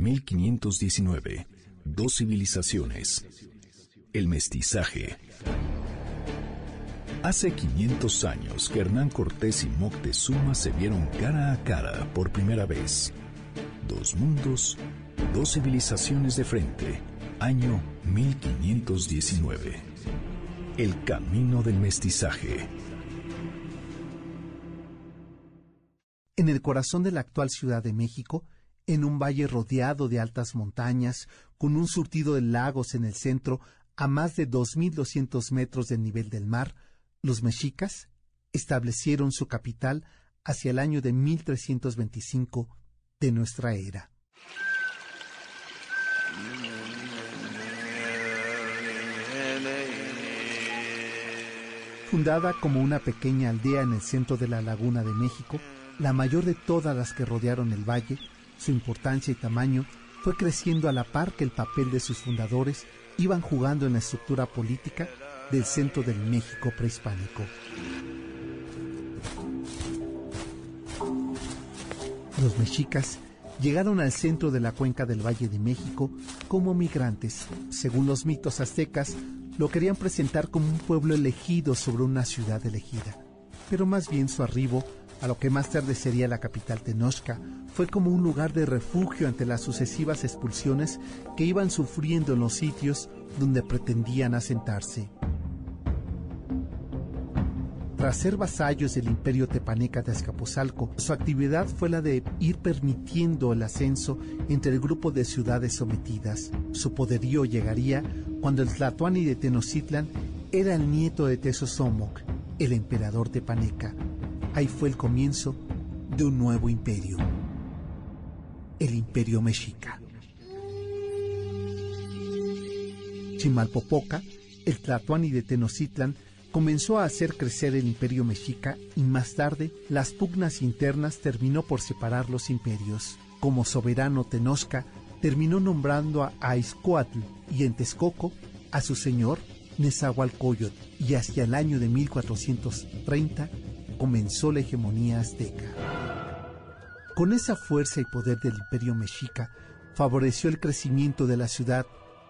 1519. Dos civilizaciones. El mestizaje. Hace 500 años que Hernán Cortés y Moctezuma se vieron cara a cara por primera vez. Dos mundos, dos civilizaciones de frente. Año 1519. El camino del mestizaje. En el corazón de la actual Ciudad de México, en un valle rodeado de altas montañas, con un surtido de lagos en el centro a más de 2.200 metros del nivel del mar, los mexicas establecieron su capital hacia el año de 1325 de nuestra era. Fundada como una pequeña aldea en el centro de la laguna de México, la mayor de todas las que rodearon el valle, su importancia y tamaño fue creciendo a la par que el papel de sus fundadores iban jugando en la estructura política del centro del México prehispánico. Los mexicas llegaron al centro de la cuenca del Valle de México como migrantes. Según los mitos aztecas, lo querían presentar como un pueblo elegido sobre una ciudad elegida. Pero más bien su arribo a lo que más tarde sería la capital Tenochca, fue como un lugar de refugio ante las sucesivas expulsiones que iban sufriendo en los sitios donde pretendían asentarse. Tras ser vasallos del imperio tepaneca de Azcapotzalco, su actividad fue la de ir permitiendo el ascenso entre el grupo de ciudades sometidas. Su poderío llegaría cuando el Tlatoani de Tenochtitlan era el nieto de Tezosomoc, el emperador tepaneca. Ahí fue el comienzo de un nuevo imperio, el imperio mexica. Chimalpopoca, el Tlatoani de Tenochtitlan, comenzó a hacer crecer el imperio mexica y más tarde las pugnas internas terminó por separar los imperios. Como soberano Tenochca, terminó nombrando a Aizcoatl y en Texcoco a su señor Nezahualcóyotl y hacia el año de 1430 comenzó la hegemonía azteca. Con esa fuerza y poder del imperio mexica, favoreció el crecimiento de la ciudad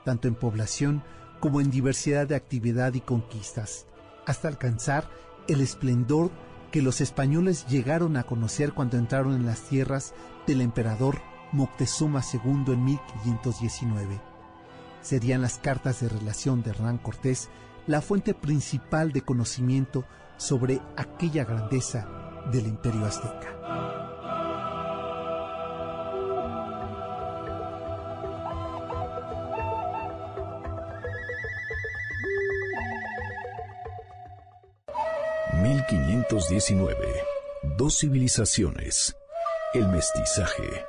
tanto en población como en diversidad de actividad y conquistas hasta alcanzar el esplendor que los españoles llegaron a conocer cuando entraron en las tierras del emperador Moctezuma II en 1519. Serían las cartas de relación de Hernán Cortés la fuente principal de conocimiento sobre aquella grandeza del imperio azteca. 1519. Dos civilizaciones. El mestizaje.